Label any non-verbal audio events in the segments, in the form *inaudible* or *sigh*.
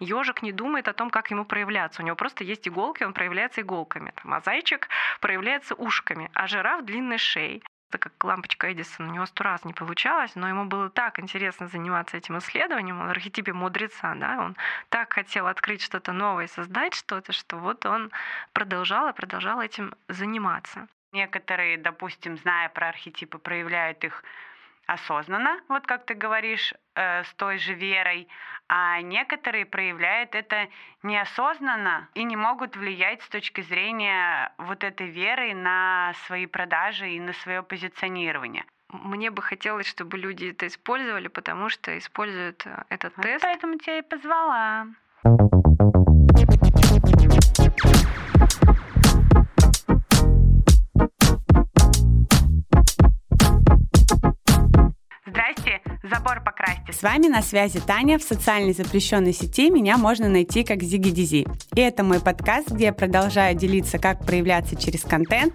ежик не думает о том, как ему проявляться. У него просто есть иголки, он проявляется иголками. Там, а зайчик проявляется ушками, а жираф длинной шеей. Это как лампочка Эдисона. У него сто раз не получалось, но ему было так интересно заниматься этим исследованием. Он архетипе мудреца, да, он так хотел открыть что-то новое, создать что-то, что вот он продолжал и продолжал этим заниматься. Некоторые, допустим, зная про архетипы, проявляют их осознанно, вот как ты говоришь, э, с той же верой, а некоторые проявляют это неосознанно и не могут влиять с точки зрения вот этой веры на свои продажи и на свое позиционирование. Мне бы хотелось, чтобы люди это использовали, потому что используют э, этот вот тест. Поэтому тебя и позвала. Забор покрасьте. С вами на связи Таня. В социальной запрещенной сети меня можно найти как Зиги Дизи. И это мой подкаст, где я продолжаю делиться, как проявляться через контент.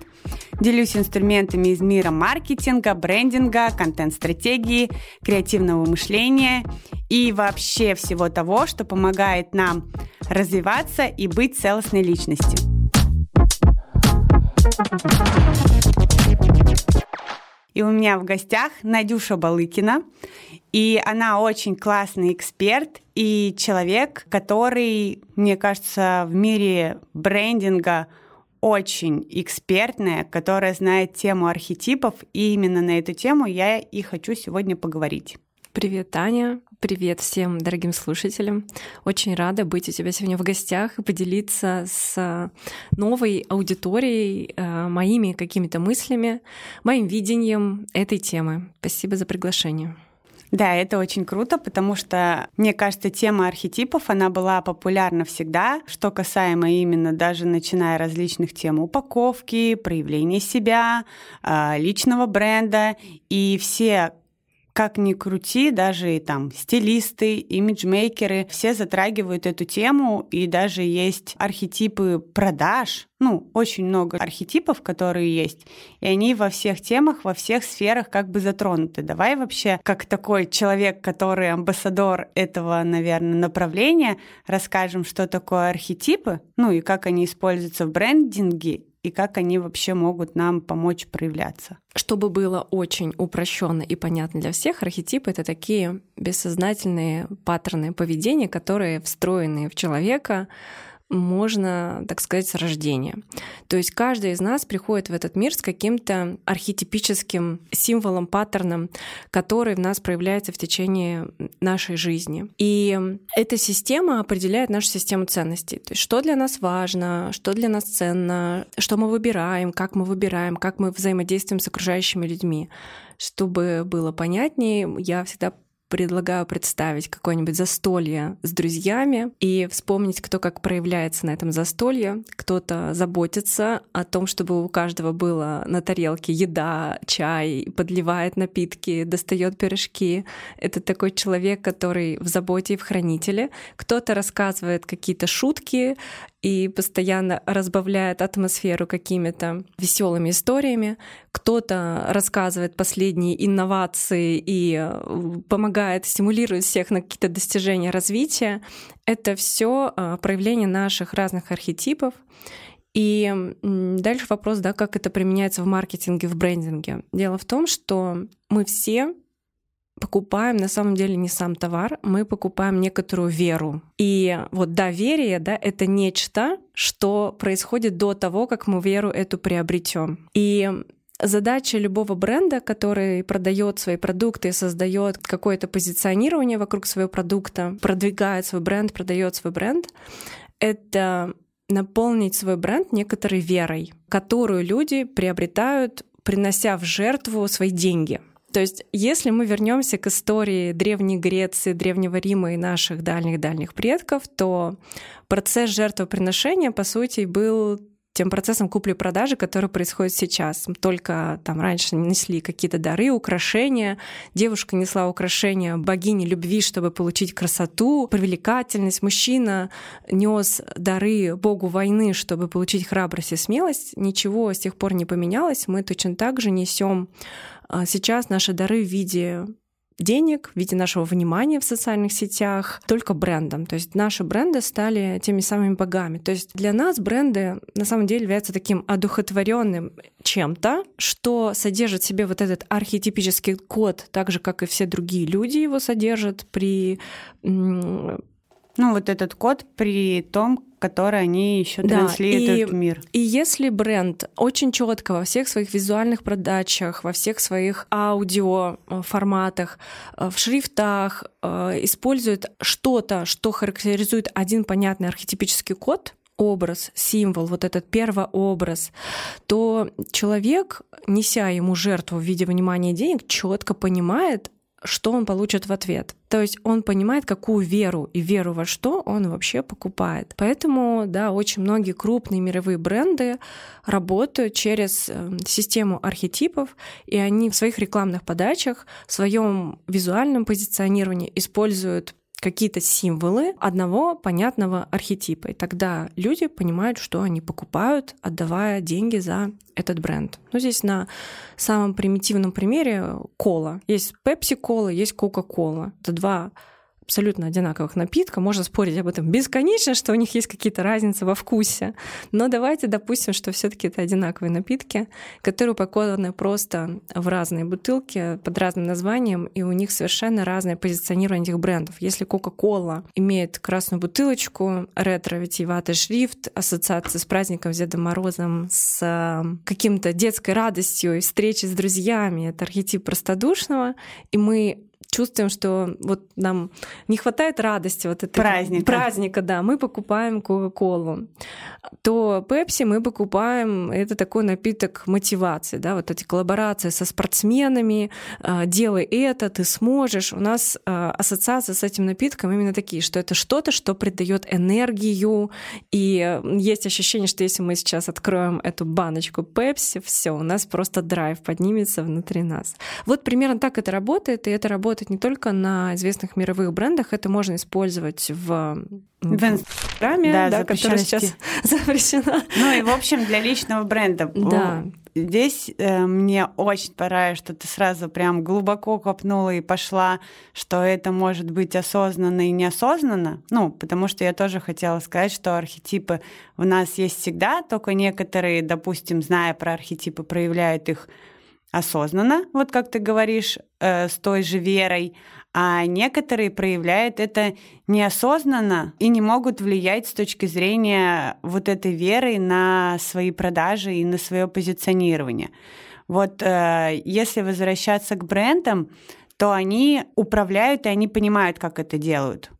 Делюсь инструментами из мира маркетинга, брендинга, контент-стратегии, креативного мышления и вообще всего того, что помогает нам развиваться и быть целостной личностью. И у меня в гостях Надюша Балыкина. И она очень классный эксперт и человек, который, мне кажется, в мире брендинга очень экспертная, которая знает тему архетипов, и именно на эту тему я и хочу сегодня поговорить. Привет, Таня. Привет всем дорогим слушателям. Очень рада быть у тебя сегодня в гостях и поделиться с новой аудиторией э, моими какими-то мыслями, моим видением этой темы. Спасибо за приглашение. Да, это очень круто, потому что, мне кажется, тема архетипов, она была популярна всегда, что касаемо именно даже начиная различных тем упаковки, проявления себя, э, личного бренда, и все как ни крути, даже и там стилисты, имиджмейкеры, все затрагивают эту тему, и даже есть архетипы продаж, ну, очень много архетипов, которые есть, и они во всех темах, во всех сферах как бы затронуты. Давай вообще, как такой человек, который амбассадор этого, наверное, направления, расскажем, что такое архетипы, ну и как они используются в брендинге, и как они вообще могут нам помочь проявляться. Чтобы было очень упрощенно и понятно для всех, архетипы — это такие бессознательные паттерны поведения, которые встроены в человека можно, так сказать, с рождения. То есть каждый из нас приходит в этот мир с каким-то архетипическим символом, паттерном, который в нас проявляется в течение нашей жизни. И эта система определяет нашу систему ценностей. То есть что для нас важно, что для нас ценно, что мы выбираем, как мы выбираем, как мы взаимодействуем с окружающими людьми. Чтобы было понятнее, я всегда предлагаю представить какое-нибудь застолье с друзьями и вспомнить, кто как проявляется на этом застолье. Кто-то заботится о том, чтобы у каждого было на тарелке еда, чай, подливает напитки, достает пирожки. Это такой человек, который в заботе и в хранителе. Кто-то рассказывает какие-то шутки и постоянно разбавляет атмосферу какими-то веселыми историями. Кто-то рассказывает последние инновации и э, помогает, стимулирует всех на какие-то достижения развития. Это все э, проявление наших разных архетипов. И дальше вопрос, да, как это применяется в маркетинге, в брендинге. Дело в том, что мы все покупаем на самом деле не сам товар, мы покупаем некоторую веру. И вот доверие, да, это нечто, что происходит до того, как мы веру эту приобретем. И Задача любого бренда, который продает свои продукты создает какое-то позиционирование вокруг своего продукта, продвигает свой бренд, продает свой бренд, это наполнить свой бренд некоторой верой, которую люди приобретают, принося в жертву свои деньги. То есть, если мы вернемся к истории Древней Греции, Древнего Рима и наших дальних-дальних предков, то процесс жертвоприношения, по сути, был тем процессом купли-продажи, который происходит сейчас. Только там раньше несли какие-то дары, украшения. Девушка несла украшения богини любви, чтобы получить красоту, привлекательность. Мужчина нес дары богу войны, чтобы получить храбрость и смелость. Ничего с тех пор не поменялось. Мы точно так же несем сейчас наши дары в виде денег, в виде нашего внимания в социальных сетях, только брендом. То есть наши бренды стали теми самыми богами. То есть для нас бренды на самом деле являются таким одухотворенным чем-то, что содержит в себе вот этот архетипический код, так же, как и все другие люди его содержат при ну, вот этот код при том, который они еще да, транслируют и, в мир. И если бренд очень четко во всех своих визуальных продачах, во всех своих аудио э, форматах, э, в шрифтах э, использует что-то, что характеризует один понятный архетипический код, образ, символ, вот этот первый образ, то человек, неся ему жертву в виде внимания денег, четко понимает, что он получит в ответ. То есть он понимает, какую веру и веру во что он вообще покупает. Поэтому, да, очень многие крупные мировые бренды работают через эм, систему архетипов, и они в своих рекламных подачах, в своем визуальном позиционировании используют какие-то символы одного понятного архетипа. И тогда люди понимают, что они покупают, отдавая деньги за этот бренд. Ну, здесь на самом примитивном примере кола. Есть пепси-кола, есть кока-кола. Это два абсолютно одинаковых напитка. Можно спорить об этом бесконечно, что у них есть какие-то разницы во вкусе. Но давайте допустим, что все таки это одинаковые напитки, которые упакованы просто в разные бутылки под разным названием, и у них совершенно разное позиционирование этих брендов. Если Coca-Cola имеет красную бутылочку, ретро-витиеватый шрифт, ассоциации с праздником с Дедом Морозом, с э, каким-то детской радостью и встречей с друзьями, это архетип простодушного, и мы чувствуем, что вот нам не хватает радости вот этого праздника. праздника, да, мы покупаем Кока-Колу, то Пепси мы покупаем, это такой напиток мотивации, да, вот эти коллаборации со спортсменами, а, делай это, ты сможешь. У нас а, ассоциация с этим напитком именно такие, что это что-то, что придает энергию, и есть ощущение, что если мы сейчас откроем эту баночку Пепси, все, у нас просто драйв поднимется внутри нас. Вот примерно так это работает, и это работает работать не только на известных мировых брендах, это можно использовать в в Инстаграме, да, да которая сейчас *laughs* запрещена. Ну и, в общем, для личного бренда. Да. Здесь э, мне очень понравилось, что ты сразу прям глубоко копнула и пошла, что это может быть осознанно и неосознанно. Ну, потому что я тоже хотела сказать, что архетипы у нас есть всегда, только некоторые, допустим, зная про архетипы, проявляют их осознанно, вот как ты говоришь, э, с той же верой, а некоторые проявляют это неосознанно и не могут влиять с точки зрения вот этой веры на свои продажи и на свое позиционирование. Вот э, если возвращаться к брендам, то они управляют и они понимают, как это делают.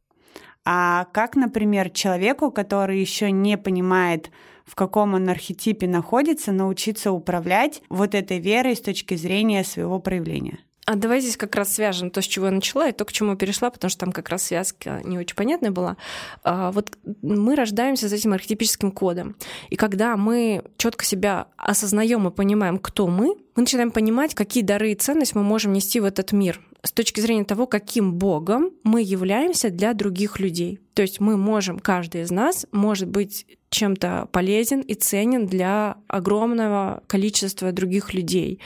А как, например, человеку, который еще не понимает, в каком он архетипе находится, научиться управлять вот этой верой с точки зрения своего проявления. А давай здесь как раз свяжем то, с чего я начала, и то, к чему перешла, потому что там как раз связка не очень понятная была. А, вот мы рождаемся с этим архетипическим кодом. И когда мы четко себя осознаем и понимаем, кто мы, мы начинаем понимать, какие дары и ценности мы можем нести в этот мир с точки зрения того, каким богом мы являемся для других людей. То есть мы можем, каждый из нас может быть чем-то полезен и ценен для огромного количества других людей.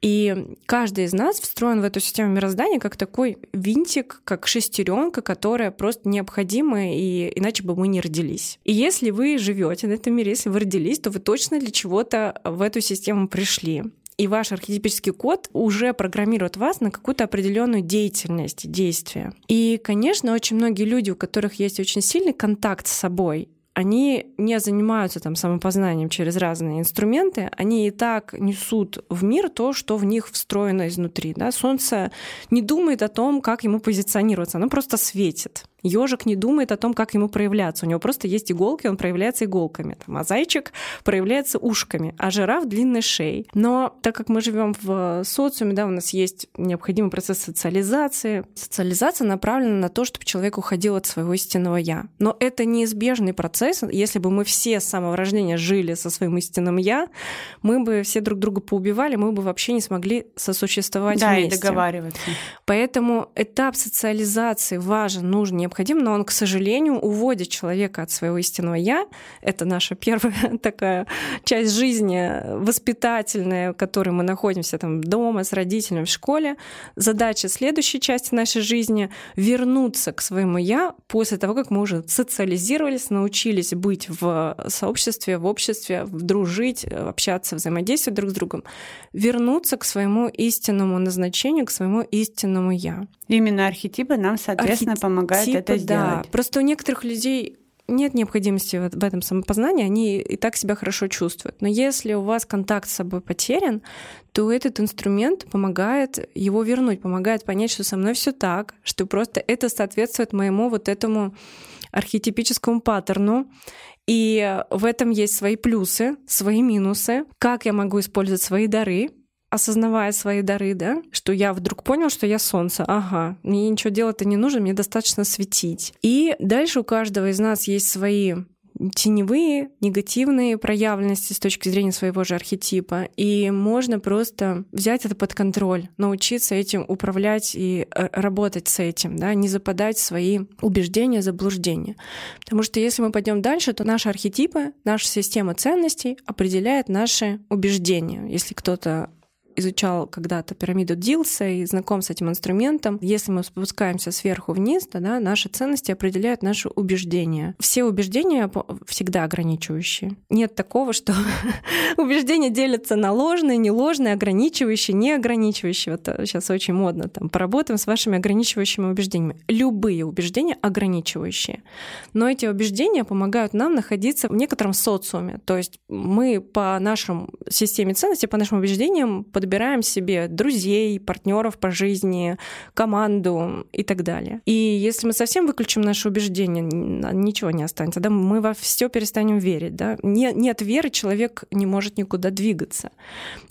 И каждый из нас встроен в эту систему мироздания как такой винтик, как шестеренка, которая просто необходима, и иначе бы мы не родились. И если вы живете на этом мире, если вы родились, то вы точно для чего-то в эту систему пришли и ваш архетипический код уже программирует вас на какую-то определенную деятельность, действие. И, конечно, очень многие люди, у которых есть очень сильный контакт с собой, они не занимаются там самопознанием через разные инструменты, они и так несут в мир то, что в них встроено изнутри. Да? Солнце не думает о том, как ему позиционироваться, оно просто светит. Ежик не думает о том, как ему проявляться. У него просто есть иголки, он проявляется иголками. Там, а зайчик проявляется ушками, а жираф длинной шеей. Но так как мы живем в социуме, да, у нас есть необходимый процесс социализации. Социализация направлена на то, чтобы человек уходил от своего истинного я. Но это неизбежный процесс. Если бы мы все с самого рождения жили со своим истинным я, мы бы все друг друга поубивали, мы бы вообще не смогли сосуществовать да, вместе. Да, и договариваться. Поэтому этап социализации важен, нужен, необходим необходим, но он, к сожалению, уводит человека от своего истинного «я». Это наша первая *laughs* такая часть жизни воспитательная, в которой мы находимся там дома с родителями в школе. Задача следующей части нашей жизни — вернуться к своему «я» после того, как мы уже социализировались, научились быть в сообществе, в обществе, дружить, общаться, взаимодействовать друг с другом. Вернуться к своему истинному назначению, к своему истинному «я». Именно архетипы нам, соответственно, Архетипы, помогают это сделать. Да. Просто у некоторых людей нет необходимости в этом самопознании, они и так себя хорошо чувствуют. Но если у вас контакт с собой потерян, то этот инструмент помогает его вернуть, помогает понять, что со мной все так, что просто это соответствует моему вот этому архетипическому паттерну. И в этом есть свои плюсы, свои минусы, как я могу использовать свои дары, осознавая свои дары, да, что я вдруг понял, что я солнце, ага, мне ничего делать-то не нужно, мне достаточно светить. И дальше у каждого из нас есть свои теневые, негативные проявленности с точки зрения своего же архетипа. И можно просто взять это под контроль, научиться этим управлять и э, работать с этим, да, не западать в свои убеждения, заблуждения. Потому что если мы пойдем дальше, то наши архетипы, наша система ценностей определяет наши убеждения. Если кто-то изучал когда-то пирамиду Дилса и знаком с этим инструментом. Если мы спускаемся сверху вниз, тогда наши ценности определяют наши убеждения. Все убеждения всегда ограничивающие. Нет такого, что *laughs* убеждения делятся на ложные, неложные, ограничивающие, неограничивающие. Вот сейчас э, очень модно. Там, поработаем с вашими ограничивающими убеждениями. Любые убеждения ограничивающие. Но эти убеждения помогают нам находиться в некотором социуме. То есть мы по нашим системе ценностей, по нашим убеждениям под подбираем себе друзей, партнеров по жизни, команду и так далее. И если мы совсем выключим наши убеждения, ничего не останется. Да? Мы во все перестанем верить. Да? Нет, нет веры, человек не может никуда двигаться.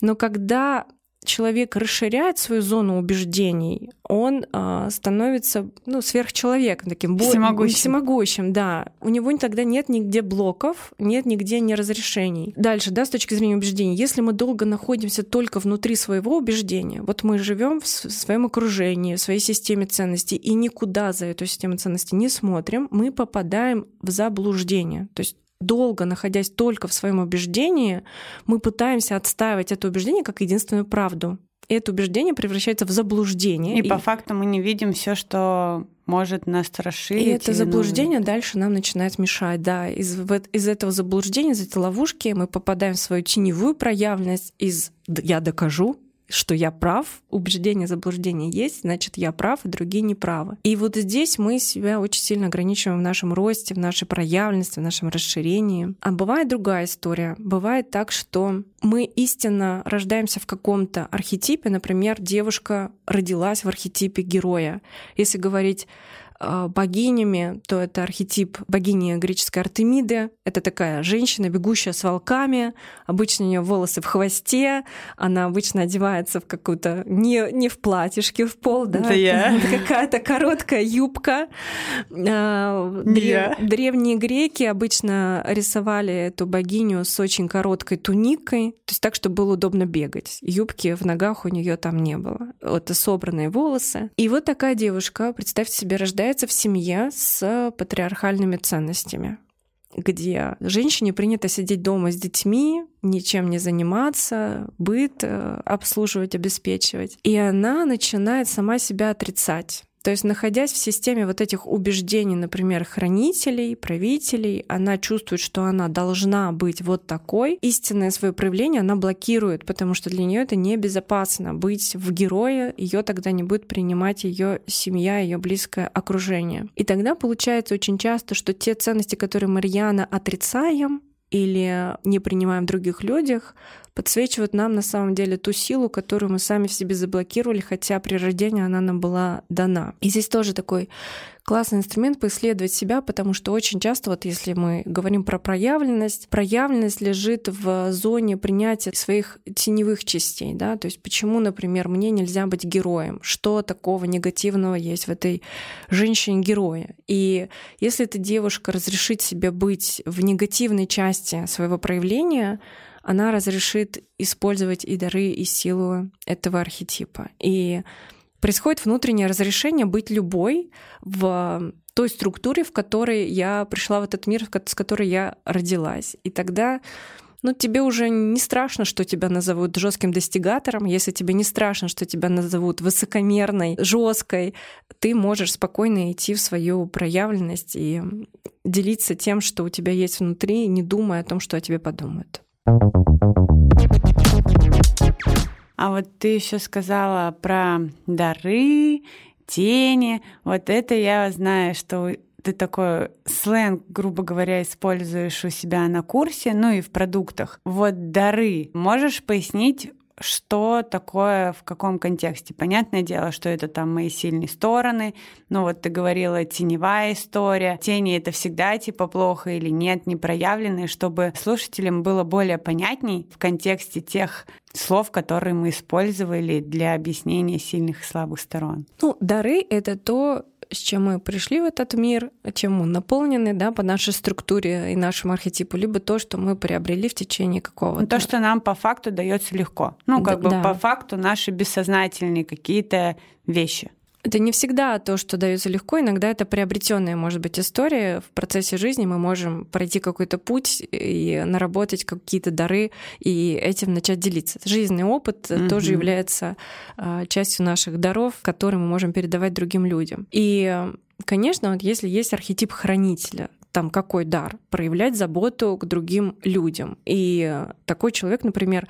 Но когда человек расширяет свою зону убеждений, он э, становится ну, сверхчеловеком, таким всемогущим. всемогущим, да. У него тогда нет нигде блоков, нет нигде неразрешений. Дальше, да, с точки зрения убеждений, если мы долго находимся только внутри своего убеждения, вот мы живем в своем окружении, в своей системе ценностей и никуда за эту систему ценностей не смотрим, мы попадаем в заблуждение. То есть долго находясь только в своем убеждении, мы пытаемся отстаивать это убеждение как единственную правду. И это убеждение превращается в заблуждение. И, и... по факту мы не видим все, что может нас расширить. И это заблуждение ну... дальше нам начинает мешать. Да, из, из этого заблуждения, из этой ловушки мы попадаем в свою теневую проявленность, из «я докажу», что я прав, убеждение, заблуждение есть, значит, я прав, и другие не правы. И вот здесь мы себя очень сильно ограничиваем в нашем росте, в нашей проявленности, в нашем расширении. А бывает другая история. Бывает так, что мы истинно рождаемся в каком-то архетипе. Например, девушка родилась в архетипе героя. Если говорить богинями, то это архетип богини греческой Артемиды. Это такая женщина, бегущая с волками. Обычно у нее волосы в хвосте. Она обычно одевается в какую-то не, не в платьишке в пол, да, это я. *laughs* какая-то короткая юбка. А, древ, древние греки обычно рисовали эту богиню с очень короткой туникой, то есть так, чтобы было удобно бегать. Юбки в ногах у нее там не было. Вот собранные волосы. И вот такая девушка, представьте себе, рождается рождается в семье с патриархальными ценностями где женщине принято сидеть дома с детьми, ничем не заниматься, быт э, обслуживать, обеспечивать. И она начинает сама себя отрицать. То есть, находясь в системе вот этих убеждений, например, хранителей, правителей, она чувствует, что она должна быть вот такой. Истинное свое проявление она блокирует, потому что для нее это небезопасно быть в герое, ее тогда не будет принимать ее семья, ее близкое окружение. И тогда получается очень часто, что те ценности, которые Марьяна отрицаем, или не принимаем в других людях, подсвечивают нам на самом деле ту силу, которую мы сами в себе заблокировали, хотя при рождении она нам была дана. И здесь тоже такой классный инструмент поисследовать себя, потому что очень часто, вот если мы говорим про проявленность, проявленность лежит в зоне принятия своих теневых частей, да, то есть почему, например, мне нельзя быть героем, что такого негативного есть в этой женщине-герое. И если эта девушка разрешит себе быть в негативной части своего проявления, она разрешит использовать и дары, и силу этого архетипа. И происходит внутреннее разрешение быть любой в той структуре, в которой я пришла в этот мир, с которой я родилась. И тогда ну, тебе уже не страшно, что тебя назовут жестким достигатором, если тебе не страшно, что тебя назовут высокомерной, жесткой, ты можешь спокойно идти в свою проявленность и делиться тем, что у тебя есть внутри, не думая о том, что о тебе подумают. А вот ты еще сказала про дары, тени. Вот это я знаю, что ты такой сленг, грубо говоря, используешь у себя на курсе, ну и в продуктах. Вот дары. Можешь пояснить, что такое, в каком контексте. Понятное дело, что это там мои сильные стороны. Ну вот ты говорила, теневая история. Тени — это всегда типа плохо или нет, не проявленные, чтобы слушателям было более понятней в контексте тех слов, которые мы использовали для объяснения сильных и слабых сторон. Ну, дары — это то, с чем мы пришли в этот мир, чем мы наполнены, да, по нашей структуре и нашему архетипу, либо то, что мы приобрели в течение какого-то. Ну, то, что нам по факту дается легко. Ну, как да, бы по факту наши бессознательные какие-то вещи. Это не всегда то, что дается легко, иногда это приобретенная, может быть, история. В процессе жизни мы можем пройти какой-то путь и наработать какие-то дары и этим начать делиться. Жизненный опыт mm-hmm. тоже является а, частью наших даров, которые мы можем передавать другим людям. И Конечно, вот если есть архетип хранителя, там какой дар? Проявлять заботу к другим людям. И такой человек, например,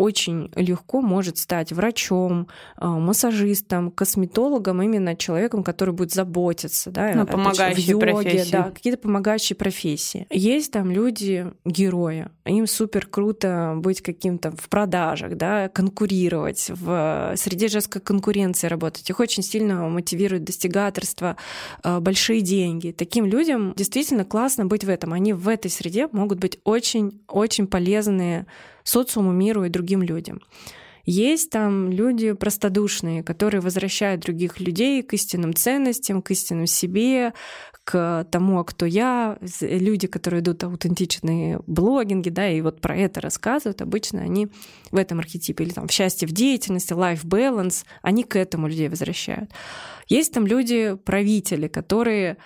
очень легко может стать врачом, а, массажистом, косметологом, именно человеком, который будет заботиться, да, ну, помогающие в йоге, профессии. да, какие-то помогающие профессии. Есть там люди герои, им супер круто быть каким-то в продажах, да, конкурировать, в среде жесткой конкуренции работать. Их очень сильно мотивирует достигаторство, а, большие деньги. Таким людям действительно классно быть в этом. Они в этой среде могут быть очень-очень полезные социуму, миру и другим людям. Есть там люди простодушные, которые возвращают других людей к истинным ценностям, к истинным себе, к тому, а кто я. Люди, которые идут аутентичные блогинги, да, и вот про это рассказывают, обычно они в этом архетипе, или там в счастье в деятельности, life balance, они к этому людей возвращают. Есть там люди-правители, которые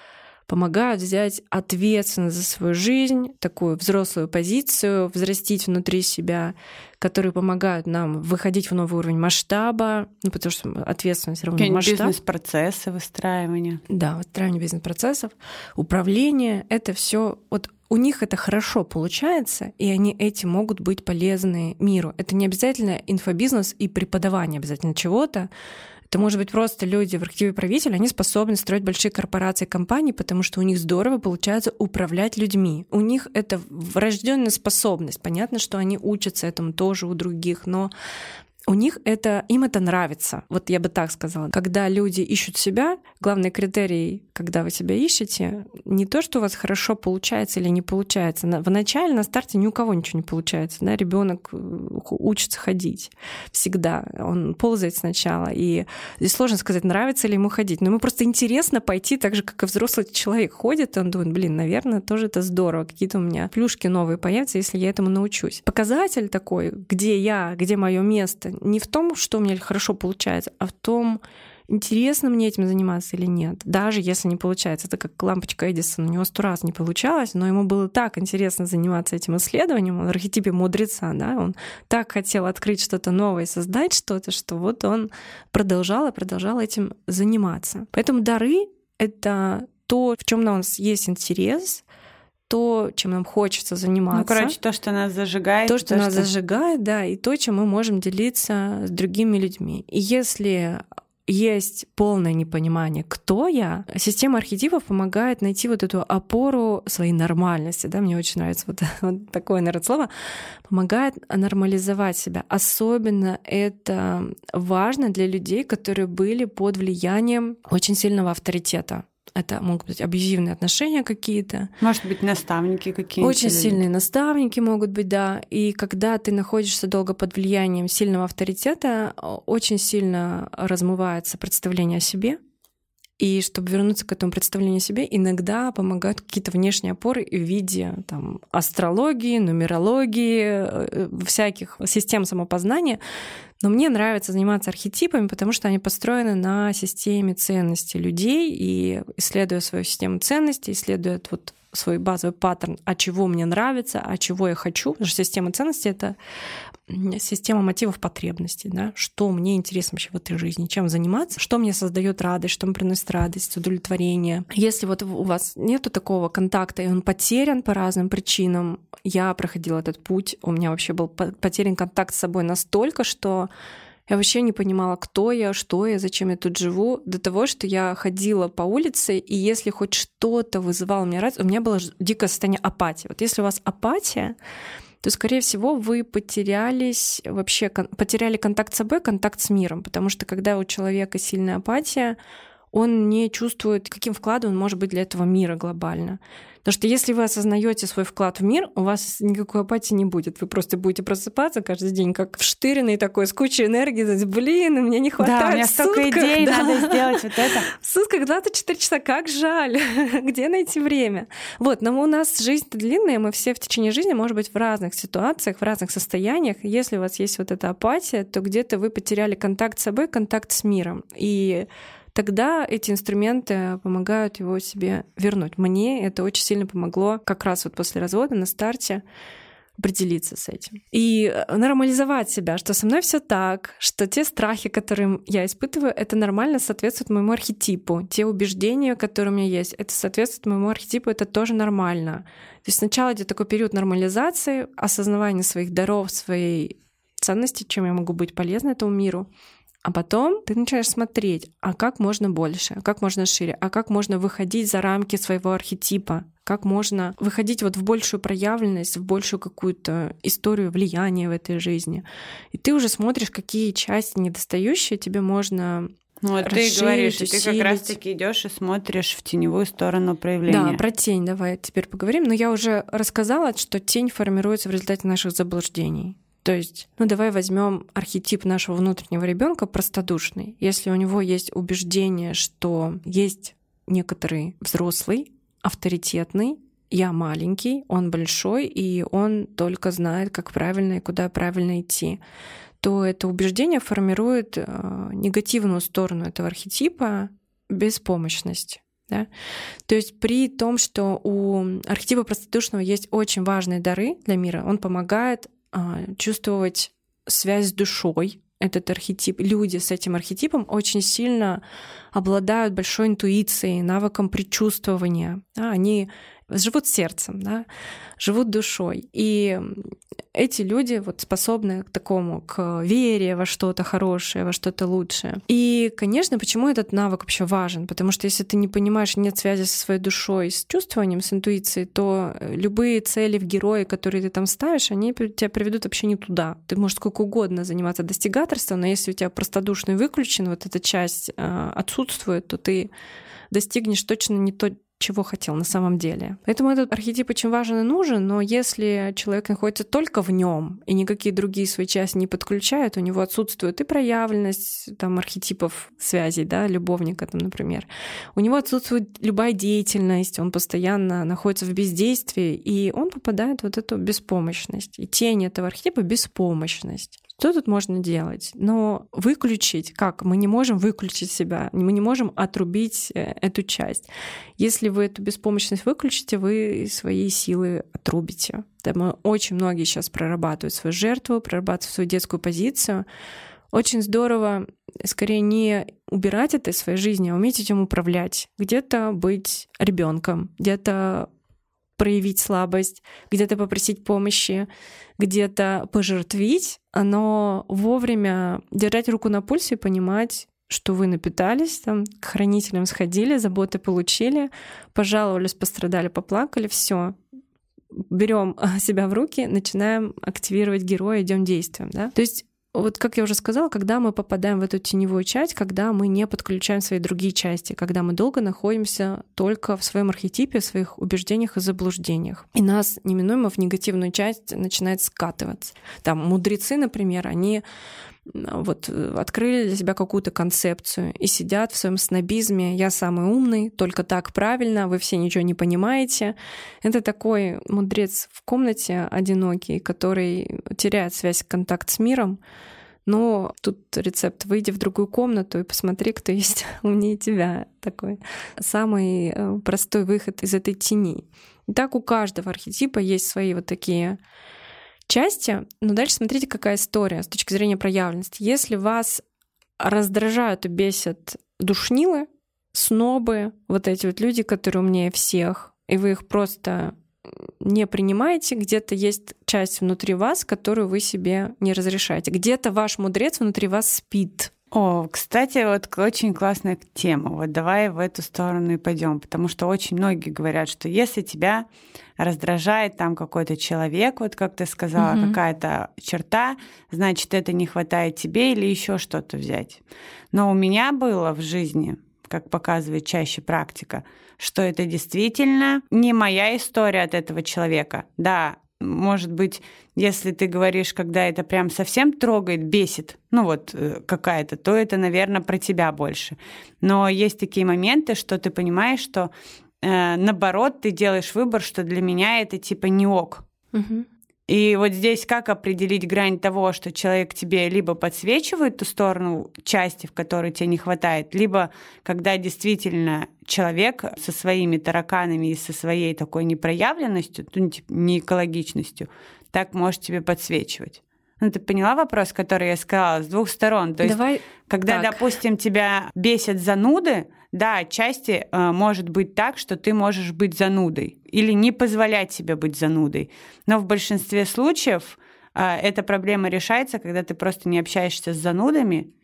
помогают взять ответственность за свою жизнь, такую взрослую позицию, взрастить внутри себя, которые помогают нам выходить в новый уровень масштаба, ну, потому что ответственность равно масштаб. бизнес-процессы выстраивания. Да, выстраивание бизнес-процессов, управление — это все вот у них это хорошо получается, и они эти могут быть полезны миру. Это не обязательно инфобизнес и преподавание обязательно чего-то, это может быть просто люди в активе правителя, они способны строить большие корпорации, компании, потому что у них здорово получается управлять людьми. У них это врожденная способность. Понятно, что они учатся этому тоже у других, но у них это, им это нравится. Вот я бы так сказала. Когда люди ищут себя, главный критерий, когда вы себя ищете, не то, что у вас хорошо получается или не получается. В начале, на старте ни у кого ничего не получается. Да? Ребенок э, учится ходить всегда. Он ползает сначала. И здесь сложно сказать, нравится ли ему ходить. Но ему просто интересно пойти так же, как и взрослый человек ходит. Он думает, блин, наверное, тоже это здорово. Какие-то у меня плюшки новые появятся, если я этому научусь. Показатель такой, где я, где мое место, не в том, что у меня хорошо получается, а в том, интересно мне этим заниматься или нет. Даже если не получается. Это как лампочка Эдисона. У него сто раз не получалось, но ему было так интересно заниматься этим исследованием, он в архетипе мудреца, да, он так хотел открыть что-то новое, создать что-то, что вот он продолжал и продолжал этим заниматься. Поэтому дары — это то, в чем у нас есть интерес, то, чем нам хочется заниматься. Ну, короче, то, что нас зажигает. То, что то, нас что... зажигает, да, и то, чем мы можем делиться с другими людьми. И если есть полное непонимание, кто я, система архетипов помогает найти вот эту опору своей нормальности. Да? Мне очень нравится вот, *laughs* вот такое, наверное, слово. Помогает нормализовать себя. Особенно это важно для людей, которые были под влиянием очень сильного авторитета. Это могут быть абьюзивные отношения какие-то. Может быть, наставники какие-то. Очень или... сильные наставники могут быть, да. И когда ты находишься долго под влиянием сильного авторитета, очень сильно размывается представление о себе. И чтобы вернуться к этому представлению о себе, иногда помогают какие-то внешние опоры в виде там, астрологии, нумерологии, э, всяких систем самопознания. Но мне нравится заниматься архетипами, потому что они построены на системе ценностей людей, и исследуя свою систему ценностей, исследуя вот свой базовый паттерн, а чего мне нравится, а чего я хочу. Потому что система ценностей — это система мотивов потребностей, да? что мне интересно вообще в этой жизни, чем заниматься, что мне создает радость, что мне приносит радость, удовлетворение. Если вот у вас нету такого контакта, и он потерян по разным причинам, я проходила этот путь, у меня вообще был потерян контакт с собой настолько, что я вообще не понимала, кто я, что я, зачем я тут живу, до того, что я ходила по улице, и если хоть что-то вызывало мне радость, у меня было дикое состояние апатии. Вот если у вас апатия, то, скорее всего, вы потерялись вообще, потеряли контакт с собой, контакт с миром, потому что когда у человека сильная апатия, он не чувствует, каким вкладом он может быть для этого мира глобально. Потому что если вы осознаете свой вклад в мир, у вас никакой апатии не будет. Вы просто будете просыпаться каждый день как вштыренный такой, с кучей энергии. То блин, мне не хватает Да, у меня столько сутках, идей, да. надо сделать вот это. *laughs* В сутках 24 часа, как жаль. *laughs* Где найти время? Вот, но у нас жизнь длинная, мы все в течение жизни, может быть, в разных ситуациях, в разных состояниях. Если у вас есть вот эта апатия, то где-то вы потеряли контакт с собой, контакт с миром. И тогда эти инструменты помогают его себе вернуть. Мне это очень сильно помогло как раз вот после развода на старте определиться с этим. И э, нормализовать себя, что со мной все так, что те страхи, которые я испытываю, это нормально соответствует моему архетипу. Те убеждения, которые у меня есть, это соответствует моему архетипу, это тоже нормально. То есть сначала идет такой период нормализации, осознавания своих даров, своей ценности, чем я могу быть полезна этому миру. А потом ты начинаешь смотреть, а как можно больше, а как можно шире, а как можно выходить за рамки своего архетипа, как можно выходить вот в большую проявленность, в большую какую-то историю влияния в этой жизни. И ты уже смотришь, какие части недостающие тебе можно ну, вот ты говоришь, усилить. ты как раз-таки идешь и смотришь в теневую сторону проявления. Да, про тень давай теперь поговорим. Но я уже рассказала, что тень формируется в результате наших заблуждений. То есть, ну давай возьмем архетип нашего внутреннего ребенка простодушный. Если у него есть убеждение, что есть некоторый взрослый, авторитетный, я маленький, он большой, и он только знает, как правильно и куда правильно идти, то это убеждение формирует э, негативную сторону этого архетипа беспомощность. Да? То есть при том, что у архетипа простодушного есть очень важные дары для мира, он помогает чувствовать связь с душой, этот архетип. Люди с этим архетипом очень сильно обладают большой интуицией, навыком предчувствования. Да, они живут сердцем, да, живут душой. И эти люди вот способны к такому, к вере во что-то хорошее, во что-то лучшее. И, конечно, почему этот навык вообще важен? Потому что если ты не понимаешь, нет связи со своей душой, с чувствованием, с интуицией, то любые цели в герое, которые ты там ставишь, они тебя приведут вообще не туда. Ты можешь сколько угодно заниматься достигаторством, но если у тебя простодушный выключен, вот эта часть э, отсутствует, то ты достигнешь точно не то, чего хотел на самом деле. Поэтому этот архетип очень важен и нужен, но если человек находится только в нем и никакие другие свои части не подключают, у него отсутствует и проявленность там, архетипов связей, да, любовника, там, например. У него отсутствует любая деятельность, он постоянно находится в бездействии, и он попадает в вот эту беспомощность. И тень этого архетипа — беспомощность. Что тут можно делать? Но выключить, как? Мы не можем выключить себя, мы не можем отрубить э, эту часть. Если вы эту беспомощность выключите, вы свои силы отрубите. мы очень многие сейчас прорабатывают свою жертву, прорабатывают свою детскую позицию. Очень здорово скорее не убирать это из своей жизни, а уметь этим управлять. Где-то быть ребенком, где-то проявить слабость, где-то попросить помощи, где-то пожертвить, но вовремя держать руку на пульсе и понимать, что вы напитались, там, к хранителям сходили, заботы получили, пожаловались, пострадали, поплакали, все, берем себя в руки, начинаем активировать героя, идем действием. Да? То есть вот как я уже сказала, когда мы попадаем в эту теневую часть, когда мы не подключаем свои другие части, когда мы долго находимся только в своем архетипе, в своих убеждениях и заблуждениях. И нас неминуемо в негативную часть начинает скатываться. Там мудрецы, например, они вот открыли для себя какую-то концепцию и сидят в своем снобизме «я самый умный, только так правильно, вы все ничего не понимаете». Это такой мудрец в комнате одинокий, который теряет связь, контакт с миром, Но тут рецепт «выйди в другую комнату и посмотри, кто есть *laughs* умнее тебя». Такой самый э, простой выход из этой тени. И так у каждого архетипа есть свои вот такие части. Но дальше смотрите, какая история с точки зрения проявленности. Если вас раздражают и бесят душнилы, снобы, вот эти вот люди, которые умнее всех, и вы их просто не принимаете, где-то есть часть внутри вас, которую вы себе не разрешаете. Где-то ваш мудрец внутри вас спит. О, кстати, вот очень классная тема. Вот давай в эту сторону и пойдем, потому что очень многие говорят, что если тебя раздражает там какой-то человек, вот как ты сказала, угу. какая-то черта, значит, это не хватает тебе или еще что-то взять. Но у меня было в жизни, как показывает чаще практика, что это действительно не моя история от этого человека. Да, может быть, если ты говоришь, когда это прям совсем трогает, бесит, ну вот э, какая-то, то это, наверное, про тебя больше. Но есть такие моменты, что ты понимаешь, что э, наоборот ты делаешь выбор, что для меня это типа не ок. Угу. И вот здесь как определить грань того, что человек тебе либо подсвечивает ту сторону части, в которой тебе не хватает, либо когда действительно человек со своими тараканами и со своей такой непроявленностью, ну, типа, не экологичностью, так может тебе подсвечивать. Ну, ты поняла вопрос, который я сказала, с двух сторон? То Давай есть, когда, так. допустим, тебя бесят зануды, да, отчасти э, может быть так, что ты можешь быть занудой или не позволять себе быть занудой. Но в большинстве случаев э, эта проблема решается, когда ты просто не общаешься с занудами,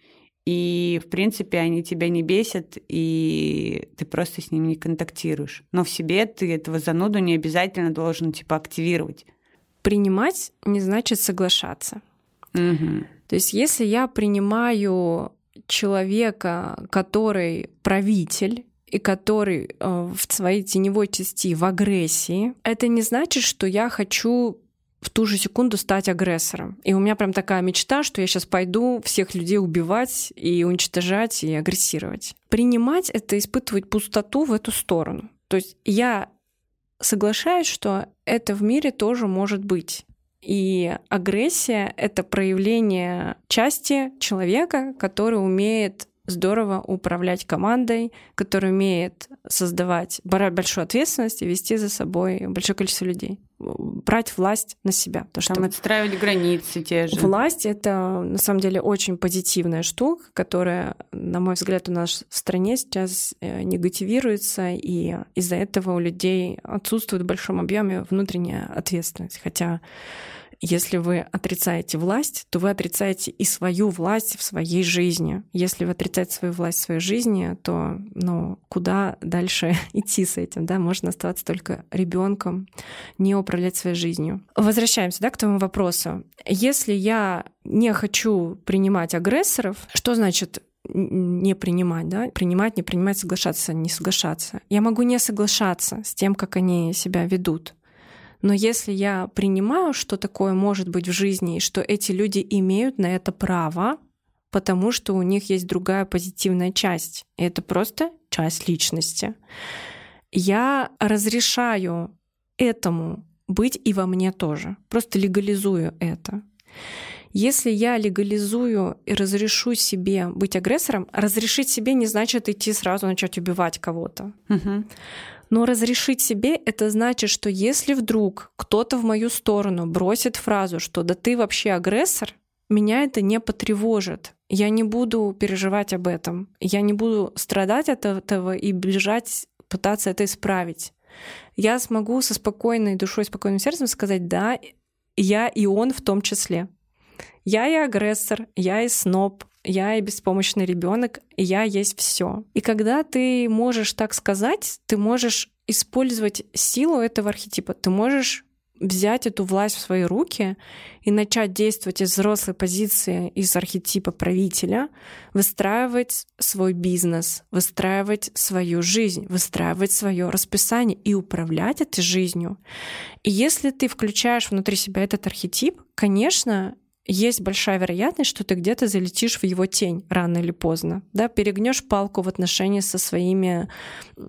и, в принципе, они тебя не бесят, и ты просто с ними не контактируешь. Но в себе ты этого зануду не обязательно должен, типа, активировать. Принимать не значит соглашаться. Угу. То есть, если я принимаю человека, который правитель, и который э, в своей теневой части в агрессии, это не значит, что я хочу в ту же секунду стать агрессором. И у меня прям такая мечта, что я сейчас пойду всех людей убивать и уничтожать и агрессировать. Принимать — это испытывать пустоту в эту сторону. То есть я соглашаюсь, что это в мире тоже может быть. И агрессия — это проявление части человека, который умеет здорово управлять командой, который умеет создавать большую ответственность и вести за собой большое количество людей. Брать власть на себя. То, что Там отстраивать границы те же. Власть — это, на самом деле, очень позитивная штука, которая, на мой взгляд, у нас в стране сейчас э, негативируется, и из-за этого у людей отсутствует в большом объеме внутренняя ответственность. Хотя если вы отрицаете власть, то вы отрицаете и свою власть в своей жизни. Если вы отрицаете свою власть в своей жизни, то ну, куда дальше *laughs* идти с этим? Да? Можно оставаться только ребенком, не управлять своей жизнью. Возвращаемся да, к твоему вопросу. Если я не хочу принимать агрессоров, что значит не принимать, да, принимать, не принимать, соглашаться, не соглашаться. Я могу не соглашаться с тем, как они себя ведут. Но если я принимаю, что такое может быть в жизни, и что эти люди имеют на это право, потому что у них есть другая позитивная часть, и это просто часть личности, я разрешаю этому быть и во мне тоже. Просто легализую это. Если я легализую и разрешу себе быть агрессором, разрешить себе не значит идти сразу начать убивать кого-то. Угу. Но разрешить себе это значит, что если вдруг кто-то в мою сторону бросит фразу, что да ты вообще агрессор, меня это не потревожит. Я не буду переживать об этом. Я не буду страдать от этого и бежать, пытаться это исправить. Я смогу со спокойной душой, спокойным сердцем сказать «да, я и он в том числе». Я и агрессор, я и сноб, я и беспомощный ребенок, я есть все. И когда ты можешь так сказать, ты можешь использовать силу этого архетипа. Ты можешь взять эту власть в свои руки и начать действовать из взрослой позиции, из архетипа правителя, выстраивать свой бизнес, выстраивать свою жизнь, выстраивать свое расписание и управлять этой жизнью. И если ты включаешь внутри себя этот архетип, конечно, есть большая вероятность, что ты где-то залетишь в его тень рано или поздно, да, перегнешь палку в отношении со своими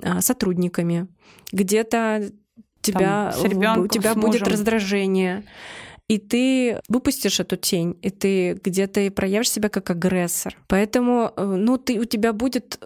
а, сотрудниками, где-то тебя, у тебя будет раздражение. и ты выпустишь эту тень, и ты где-то проявишь себя как агрессор. Поэтому, э, ну, ты, у тебя будет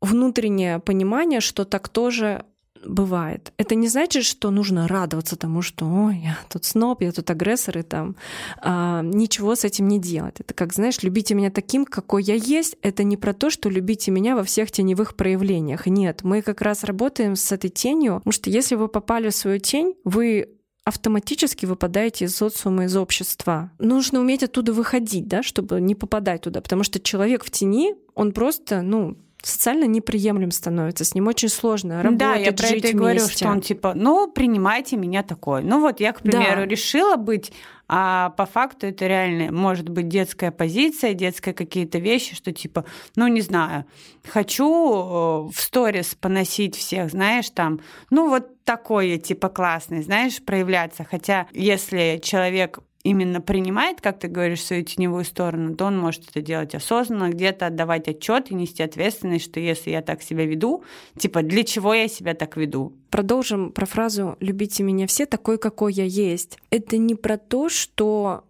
внутреннее понимание, что так тоже бывает. Это не значит, что нужно радоваться тому, что ой, я тут сноб, я тут агрессор, и там а, ничего с этим не делать. Это как, знаешь, любите меня таким, какой я есть. Это не про то, что любите меня во всех теневых проявлениях. Нет, мы как раз работаем с этой тенью, потому что если вы попали в свою тень, вы автоматически выпадаете из социума, из общества. Нужно уметь оттуда выходить, да, чтобы не попадать туда, потому что человек в тени, он просто, ну, социально неприемлем становится, с ним очень сложно работать, Да, я про жить это и говорю, вместе. что он типа, ну, принимайте меня такой. Ну вот я, к примеру, Да. решила быть, а по факту это реально может быть детская позиция, детские какие-то вещи, что типа, ну, не знаю, хочу э, в сторис поносить всех, знаешь, там, ну, вот такой я, типа, классный, знаешь, проявляться. Хотя если человек именно принимает, как ты говоришь, свою теневую сторону, то он может это делать осознанно, где-то отдавать отчет и нести ответственность, что если я так себя веду, типа, для чего я себя так веду? Продолжим про фразу «любите меня все такой, какой я есть». Это не про то, что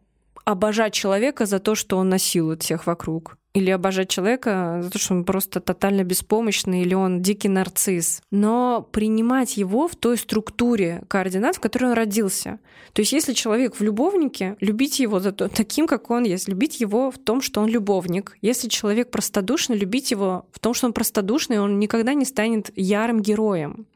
обожать человека за то, что он насилует всех вокруг. Или обожать человека за то, что он просто тотально беспомощный, или он дикий нарцисс. Но принимать его в той структуре координат, в которой он родился. То есть если человек в любовнике, любить его за то, таким, как он есть, любить его в том, что он любовник. Если человек простодушный, любить его в том, что он простодушный, он никогда не станет ярым героем.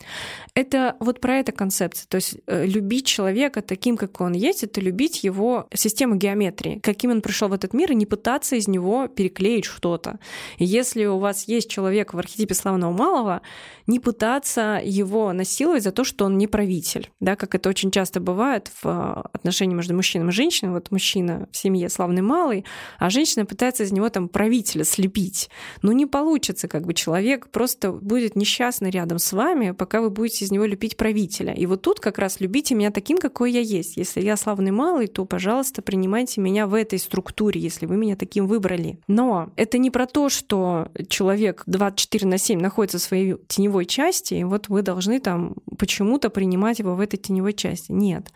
Это вот про это концепция. То есть э, любить человека таким, как он есть, это любить его систему геометрии, каким он пришел в этот мир, и не пытаться из него переклеить что-то. И если у вас есть человек в архетипе славного малого, не пытаться его насиловать за то, что он не правитель, да, как это очень часто бывает в э, отношении между мужчиной и женщиной. Вот мужчина в семье славный малый, а женщина пытается из него там правителя слепить. Ну не получится, как бы человек просто будет несчастный рядом с вами, пока вы будете из него любить правителя. И вот тут как раз любите меня таким, какой я есть. Если я славный малый, то, пожалуйста, принимайте меня в этой структуре, если вы меня таким выбрали. Но это не про то, что человек 24 на 7 находится в своей теневой части, и вот вы должны там почему-то принимать его в этой теневой части. Нет.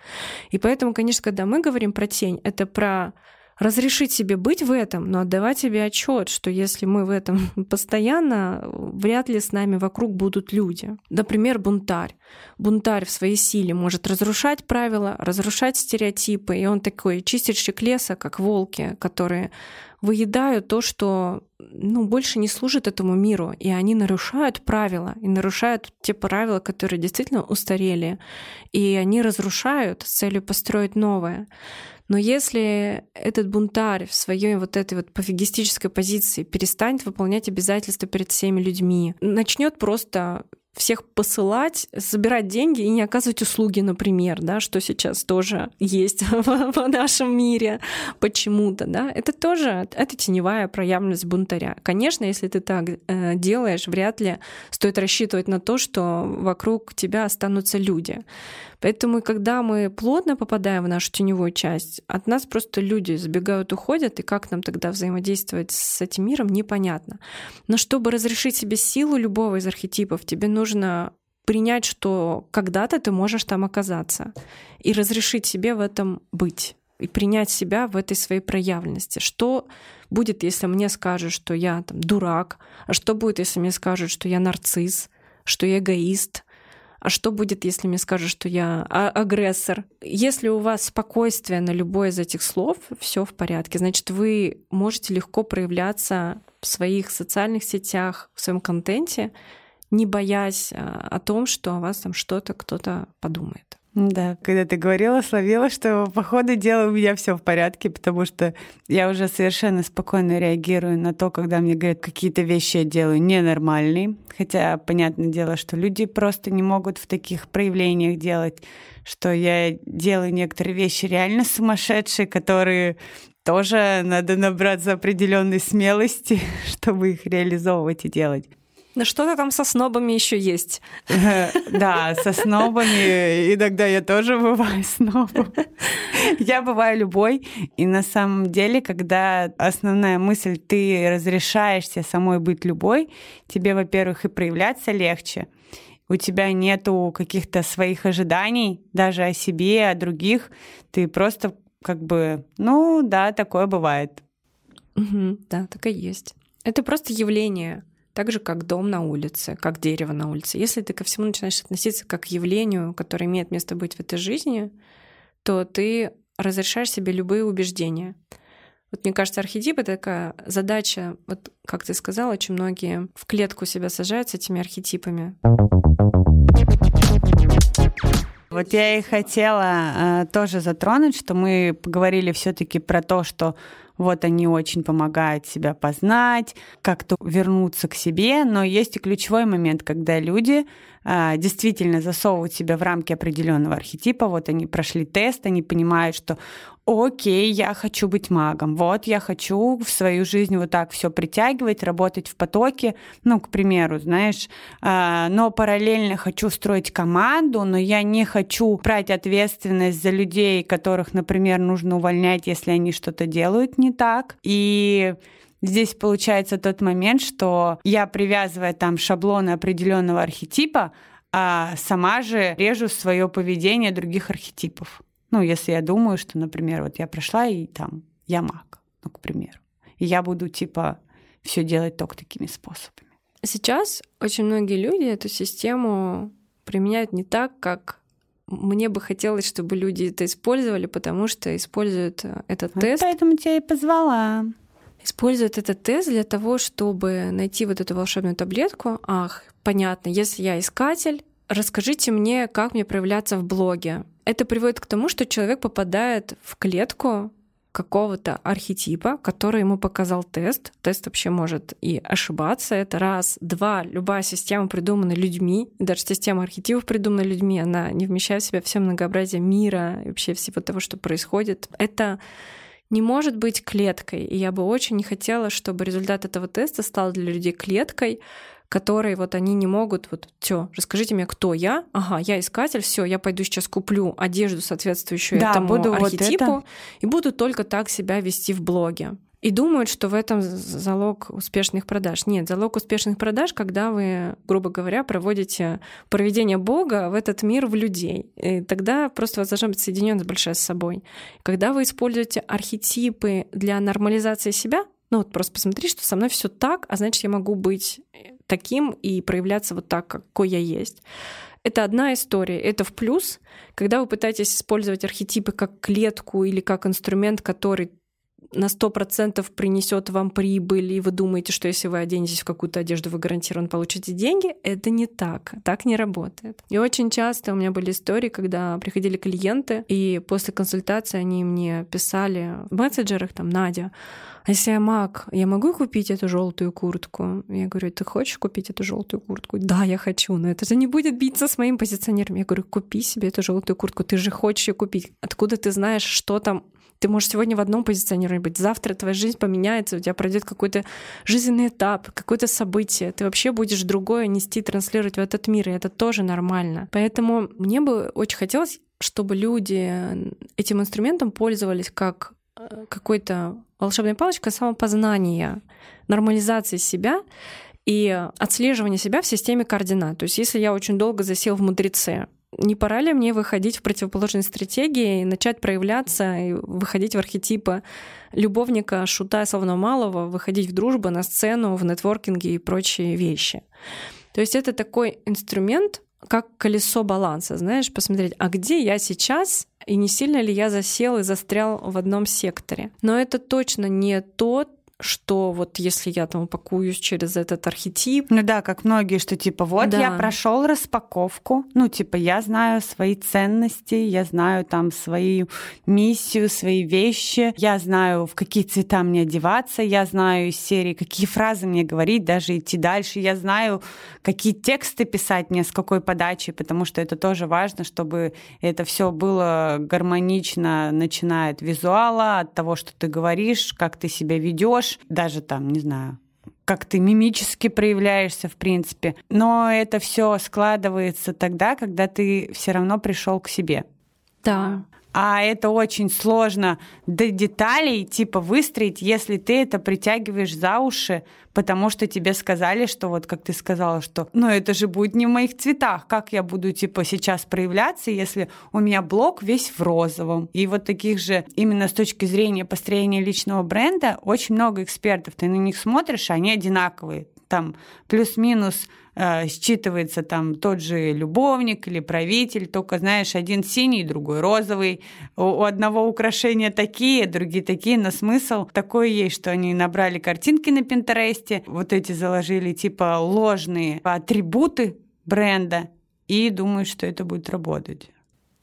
И поэтому, конечно, когда мы говорим про тень, это про разрешить себе быть в этом, но отдавать себе отчет, что если мы в этом *laughs* постоянно, вряд ли с нами вокруг будут люди. Например, бунтарь. Бунтарь в своей силе может разрушать правила, разрушать стереотипы, и он такой чистильщик леса, как волки, которые выедают то, что ну, больше не служит этому миру, и они нарушают правила, и нарушают те правила, которые действительно устарели, и они разрушают с целью построить новое. Но если этот бунтарь в своей вот этой вот пофигистической позиции перестанет выполнять обязательства перед всеми людьми, начнет просто всех посылать, собирать деньги и не оказывать услуги, например, да, что сейчас тоже есть *laughs* в, в нашем мире почему-то, да, это тоже это теневая проявленность бунтаря. Конечно, если ты так э, делаешь, вряд ли стоит рассчитывать на то, что вокруг тебя останутся люди. Поэтому, когда мы плотно попадаем в нашу теневую часть, от нас просто люди забегают, уходят, и как нам тогда взаимодействовать с этим миром, непонятно. Но чтобы разрешить себе силу любого из архетипов, тебе нужно принять, что когда-то ты можешь там оказаться, и разрешить себе в этом быть и принять себя в этой своей проявленности. Что будет, если мне скажут, что я там дурак? А что будет, если мне скажут, что я нарцисс, что я эгоист? А что будет, если мне скажут, что я а- агрессор? Если у вас спокойствие на любое из этих слов, все в порядке. Значит, вы можете легко проявляться в своих социальных сетях, в своем контенте, не боясь а, о том, что о вас там что-то кто-то подумает. Да, когда ты говорила, словила, что по ходу дела у меня все в порядке, потому что я уже совершенно спокойно реагирую на то, когда мне говорят, какие-то вещи я делаю ненормальные. Хотя, понятное дело, что люди просто не могут в таких проявлениях делать, что я делаю некоторые вещи реально сумасшедшие, которые тоже надо набраться определенной смелости, *laughs* чтобы их реализовывать и делать. Ну что-то там со снобами еще есть. *laughs* Да, со снобами. Иногда я тоже бываю снобом. Я бываю любой. И на самом деле, когда основная мысль, ты разрешаешься самой быть любой, тебе, во-первых, и проявляться легче. У тебя нету каких-то своих ожиданий даже о себе, о других. Ты просто как бы, ну да, такое бывает. Угу, да, так и есть. Это просто явление, так же, как дом на улице, как дерево на улице. Если ты ко всему начинаешь относиться как к явлению, которое имеет место быть в этой жизни, то ты разрешаешь себе любые убеждения. Вот мне кажется, архетип — это такая задача, вот как ты сказала, очень многие в клетку себя сажают с этими архетипами. Вот я и хотела э, тоже затронуть, что мы поговорили все-таки про то, что вот они очень помогают себя познать, как-то вернуться к себе, но есть и ключевой момент, когда люди а, действительно засовывают себя в рамки определенного архетипа. Вот они прошли тест, они понимают, что окей, я хочу быть магом, вот я хочу в свою жизнь вот так все притягивать, работать в потоке, ну, к примеру, знаешь, а, но параллельно хочу строить команду, но я не хочу брать ответственность за людей, которых, например, нужно увольнять, если они что-то делают не так. И Здесь получается тот момент, что я привязывая там шаблоны определенного архетипа, а сама же режу свое поведение других архетипов. Ну, если я думаю, что, например, вот я прошла и там я маг, ну, к примеру, и я буду типа все делать только такими способами. Сейчас очень многие люди эту систему применяют не так, как мне бы хотелось, чтобы люди это использовали, потому что используют э, этот вот тест. Поэтому тебя и позвала используют этот тест для того, чтобы найти вот эту волшебную таблетку. Ах, понятно, если я искатель, расскажите мне, как мне проявляться в блоге. Это приводит к тому, что человек попадает в клетку какого-то архетипа, который ему показал тест. Тест вообще может и ошибаться. Это раз. Два. Любая система придумана людьми. Даже система архетипов придумана людьми. Она не вмещает в себя все многообразие мира и вообще всего того, что происходит. Это не может быть клеткой. И я бы очень не хотела, чтобы результат этого теста стал для людей клеткой, которые вот они не могут вот все, расскажите мне, кто я? Ага, я искатель, все, я пойду сейчас куплю одежду соответствующую да, этому буду архетипу вот это... и буду только так себя вести в блоге и думают, что в этом залог успешных продаж. Нет, залог успешных продаж, когда вы, грубо говоря, проводите проведение Бога в этот мир в людей. И тогда просто у вас должна быть соединенность большая с собой. Когда вы используете архетипы для нормализации себя, ну вот просто посмотри, что со мной все так, а значит, я могу быть таким и проявляться вот так, какой я есть. Это одна история, это в плюс. Когда вы пытаетесь использовать архетипы как клетку или как инструмент, который на 100% принесет вам прибыль, и вы думаете, что если вы оденетесь в какую-то одежду, вы гарантированно получите деньги, это не так. Так не работает. И очень часто у меня были истории, когда приходили клиенты, и после консультации они мне писали в мессенджерах, там, Надя, а если я маг, я могу купить эту желтую куртку? Я говорю, ты хочешь купить эту желтую куртку? Да, я хочу, но это же не будет биться с моим позиционером. Я говорю, купи себе эту желтую куртку, ты же хочешь ее купить. Откуда ты знаешь, что там ты можешь сегодня в одном позиционировании быть, завтра твоя жизнь поменяется, у тебя пройдет какой-то жизненный этап, какое-то событие. Ты вообще будешь другое нести, транслировать в этот мир, и это тоже нормально. Поэтому мне бы очень хотелось, чтобы люди этим инструментом пользовались как э, какой-то волшебной палочкой самопознания, нормализации себя и отслеживания себя в системе координат. То есть если я очень долго засел в мудреце, не пора ли мне выходить в противоположные стратегии и начать проявляться и выходить в архетипы любовника, шута, словно малого, выходить в дружбу, на сцену, в нетворкинге и прочие вещи. То есть это такой инструмент, как колесо баланса, знаешь, посмотреть, а где я сейчас, и не сильно ли я засел и застрял в одном секторе. Но это точно не тот что вот если я там упакуюсь через этот архетип. Ну да, как многие, что типа вот да. я прошел распаковку, ну типа я знаю свои ценности, я знаю там свою миссию, свои вещи, я знаю в какие цвета мне одеваться, я знаю из серии какие фразы мне говорить, даже идти дальше, я знаю какие тексты писать мне с какой подачей, потому что это тоже важно, чтобы это все было гармонично, начиная от визуала, от того, что ты говоришь, как ты себя ведешь можешь даже там, не знаю, как ты мимически проявляешься, в принципе. Но это все складывается тогда, когда ты все равно пришел к себе. Да. А это очень сложно до деталей, типа, выстроить, если ты это притягиваешь за уши, потому что тебе сказали, что вот как ты сказала, что ну это же будет не в моих цветах, как я буду, типа, сейчас проявляться, если у меня блог весь в розовом. И вот таких же, именно с точки зрения построения личного бренда, очень много экспертов. Ты на них смотришь, они одинаковые там плюс-минус э, считывается там тот же любовник или правитель, только, знаешь, один синий, другой розовый. У, у одного украшения такие, другие такие, но смысл такой есть, что они набрали картинки на Пинтересте, вот эти заложили типа ложные атрибуты бренда и думают, что это будет работать.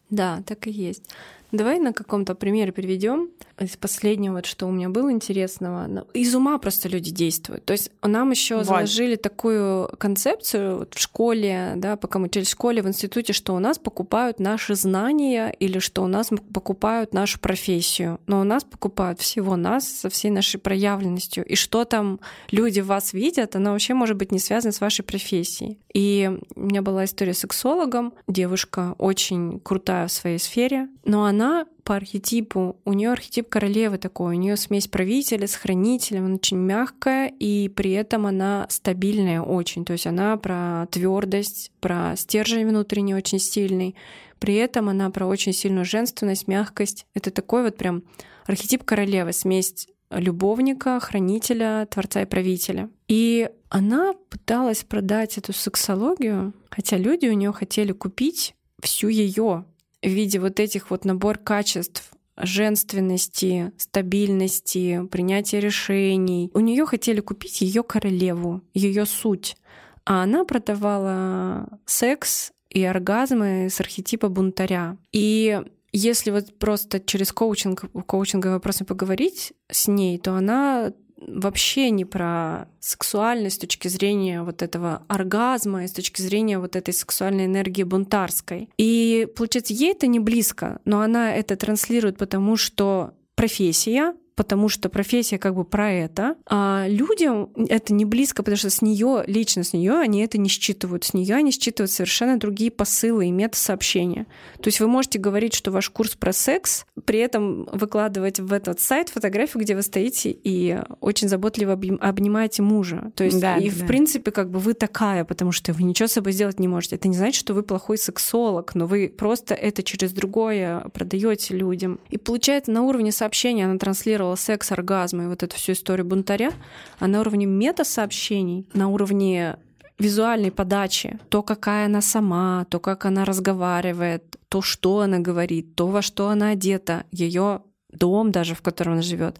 Да, так и есть. Давай на каком-то примере приведем из последнего, вот, что у меня было интересного. Ну, из ума просто люди действуют. То есть нам еще вот. заложили такую концепцию вот в школе, да, пока мы учились в школе, в институте, что у нас покупают наши знания или что у нас покупают нашу профессию. Но у нас покупают всего нас со всей нашей проявленностью. И что там люди в вас видят, оно вообще может быть не связано с вашей профессией. И у меня была история с сексологом. Девушка очень крутая в своей сфере, но она она по архетипу, у нее архетип королевы такой, у нее смесь правителя с хранителем, она очень мягкая, и при этом она стабильная очень. То есть она про твердость, про стержень внутренний очень сильный. При этом она про очень сильную женственность, мягкость. Это такой вот прям архетип королевы, смесь любовника, хранителя, творца и правителя. И она пыталась продать эту сексологию, хотя люди у нее хотели купить всю ее в виде вот этих вот набор качеств женственности, стабильности, принятия решений. У нее хотели купить ее королеву, ее суть. А она продавала секс и оргазмы с архетипа бунтаря. И если вот просто через коучинг, коучинговые вопросы поговорить с ней, то она вообще не про сексуальность с точки зрения вот этого оргазма и с точки зрения вот этой сексуальной энергии бунтарской. И получается, ей это не близко, но она это транслирует, потому что профессия, потому что профессия как бы про это, а людям это не близко, потому что с нее, лично с нее они это не считывают. С нее они считывают совершенно другие посылы и мета-сообщения. То есть вы можете говорить, что ваш курс про секс, при этом выкладывать в этот сайт фотографию, где вы стоите и очень заботливо обнимаете мужа. То есть да, и да. в принципе как бы вы такая, потому что вы ничего с собой сделать не можете. Это не значит, что вы плохой сексолог, но вы просто это через другое продаете людям. И получается на уровне сообщения она транслировала транслировала секс, оргазм и вот эту всю историю бунтаря, а на уровне мета-сообщений, на уровне визуальной подачи, то, какая она сама, то, как она разговаривает, то, что она говорит, то, во что она одета, ее дом даже, в котором она живет,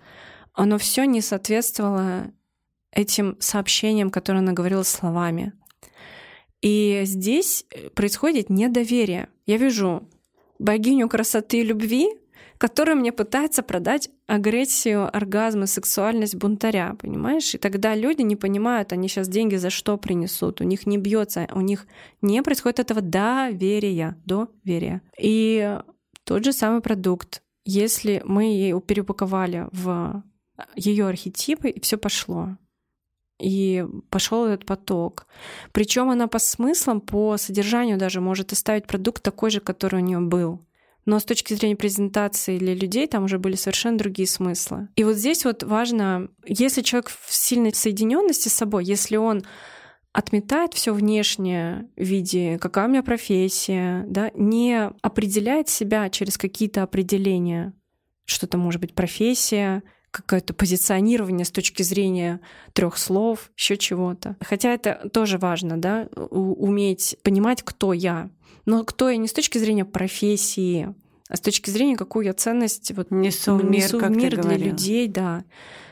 оно все не соответствовало этим сообщениям, которые она говорила словами. И здесь происходит недоверие. Я вижу богиню красоты и любви, который мне пытается продать агрессию, оргазм и сексуальность бунтаря, понимаешь? И тогда люди не понимают, они сейчас деньги за что принесут, у них не бьется, у них не происходит этого доверия, доверия. И тот же самый продукт, если мы ее переупаковали в ее архетипы, и все пошло. И пошел этот поток. Причем она по смыслам, по содержанию даже может оставить продукт такой же, который у нее был но с точки зрения презентации для людей там уже были совершенно другие смыслы. И вот здесь вот важно, если человек в сильной соединенности с собой, если он отметает все внешнее в виде какая у меня профессия, да, не определяет себя через какие-то определения, что это может быть профессия, какое-то позиционирование с точки зрения трех слов, еще чего-то. Хотя это тоже важно, да, уметь понимать, кто я, но кто я не с точки зрения профессии, а с точки зрения, какую я ценность вот, несу, в мир, несу в мир для говорила. людей, да.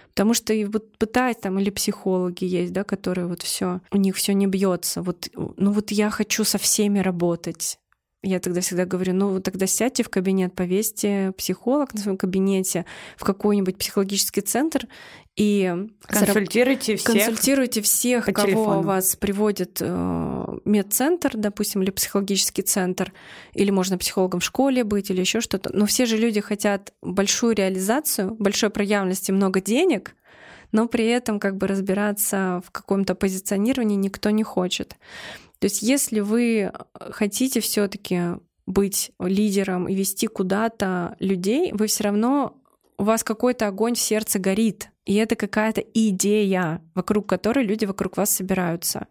Потому что и вот пытаясь там или психологи есть, да, которые вот все у них все не бьется. Вот, ну вот я хочу со всеми работать. Я тогда всегда говорю, ну тогда сядьте в кабинет, повесьте психолог на своем кабинете в какой-нибудь психологический центр и консультируйте всех, консультируйте всех кого телефону. вас приводит э, медцентр, допустим, или психологический центр, или можно психологом в школе быть, или еще что-то. Но все же люди хотят большую реализацию, большой проявленности, много денег, но при этом как бы разбираться в каком-то позиционировании никто не хочет. То есть если вы хотите все таки быть лидером и вести куда-то людей, вы все равно у вас какой-то огонь в сердце горит, и это какая-то идея, вокруг которой люди вокруг вас собираются.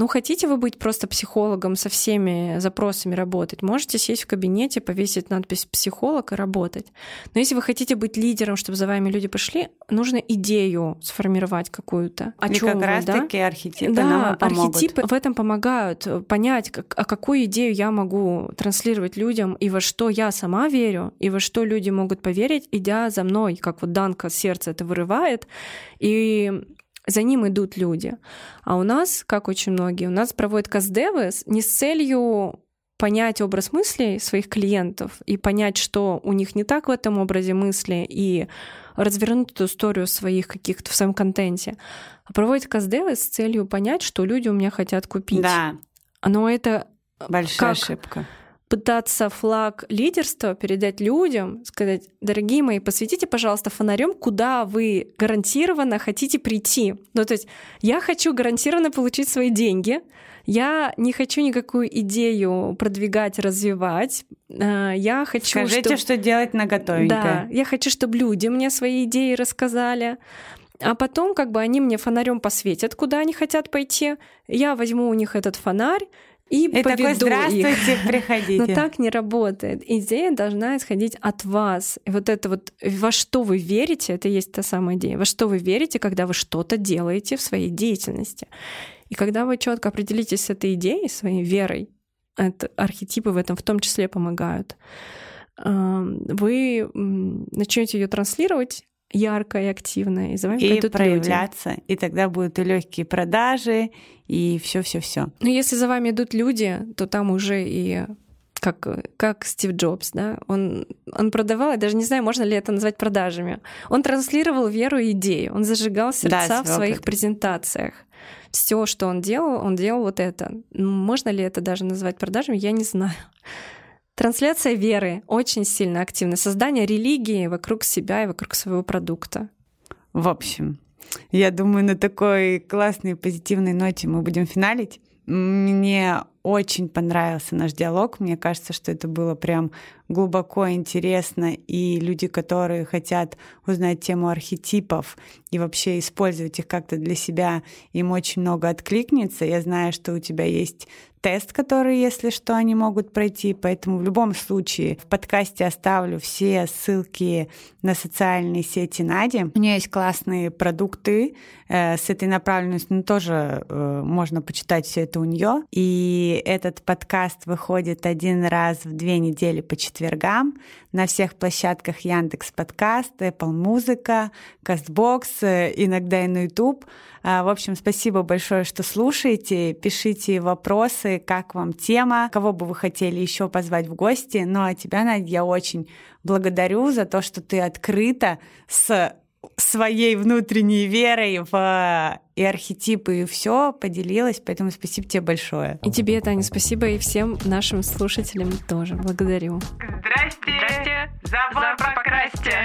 Ну, хотите вы быть просто психологом со всеми запросами работать, можете сесть в кабинете, повесить надпись «психолог» и работать. Но если вы хотите быть лидером, чтобы за вами люди пошли, нужно идею сформировать какую-то. О чем как раз да? таки архетипы да, нам помогут. архетипы в этом помогают понять, как, а какую идею я могу транслировать людям, и во что я сама верю, и во что люди могут поверить, идя за мной, как вот Данка сердце это вырывает, и за ним идут люди. А у нас, как очень многие, у нас проводят каздевы не с целью понять образ мыслей своих клиентов и понять, что у них не так в этом образе мысли, и развернуть эту историю своих каких-то в своем контенте, а проводят каздевы с целью понять, что люди у меня хотят купить. Да. Но это большая как ошибка пытаться флаг лидерства передать людям, сказать, дорогие мои, посветите, пожалуйста, фонарем, куда вы гарантированно хотите прийти. Ну, то есть я хочу гарантированно получить свои деньги, я не хочу никакую идею продвигать, развивать. Э, я хочу, Скажите, чтобы... что делать на готовенькое. Да, я хочу, чтобы люди мне свои идеи рассказали. А потом как бы они мне фонарем посветят, куда они хотят пойти. Я возьму у них этот фонарь, и, и поведу такой, здравствуйте, их. *laughs* приходите. Но так не работает. Идея должна исходить от вас. И вот это вот, во что вы верите, это и есть та самая идея. Во что вы верите, когда вы что-то делаете в своей деятельности. И когда вы четко определитесь с этой идеей, своей верой, это архетипы в этом в том числе помогают, вы начнете ее транслировать ярко и активно, и за вами и проявляться, люди. и тогда будут и легкие продажи, и все, все, все. Но если за вами идут люди, то там уже и как, как Стив Джобс, да, он, он продавал, я даже не знаю, можно ли это назвать продажами. Он транслировал веру и идею, он зажигал сердца да, в своих опыт. презентациях. Все, что он делал, он делал вот это. Можно ли это даже назвать продажами, я не знаю. Трансляция веры очень сильно активна. Создание религии вокруг себя и вокруг своего продукта. В общем, я думаю, на такой классной позитивной ноте мы будем финалить. Мне очень понравился наш диалог. Мне кажется, что это было прям глубоко интересно. И люди, которые хотят узнать тему архетипов и вообще использовать их как-то для себя, им очень много откликнется. Я знаю, что у тебя есть тест, который, если что, они могут пройти. Поэтому в любом случае в подкасте оставлю все ссылки на социальные сети Нади. У нее есть классные продукты э, с этой направленностью, но тоже э, можно почитать все это у нее. И этот подкаст выходит один раз в две недели по четвергам на всех площадках Яндекс Подкаст, Apple Музыка, Castbox, э, иногда и на YouTube. А, в общем, спасибо большое, что слушаете. Пишите вопросы, как вам тема, кого бы вы хотели еще позвать в гости. Ну а тебя, Надя, я очень благодарю за то, что ты открыта с своей внутренней верой в и архетипы, и все поделилась, поэтому спасибо тебе большое. И тебе, Таня, спасибо, и всем нашим слушателям тоже. Благодарю. Здрасте! Здрасте! Забор покрасьте!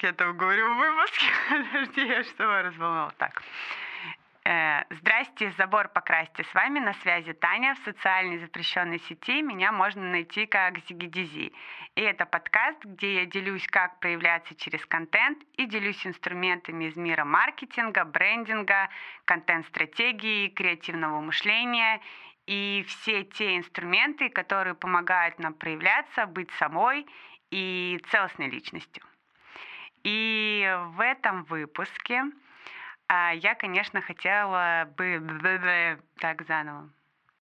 Как я там говорю в выпуске? *laughs* Подожди, я что разволновала. Так. Э, здрасте, забор покрасьте. С вами на связи Таня в социальной запрещенной сети. Меня можно найти как Зигидизи. И это подкаст, где я делюсь, как проявляться через контент и делюсь инструментами из мира маркетинга, брендинга, контент-стратегии, креативного мышления и все те инструменты, которые помогают нам проявляться, быть самой и целостной личностью. И в этом выпуске а, я, конечно, хотела бы... Так, заново.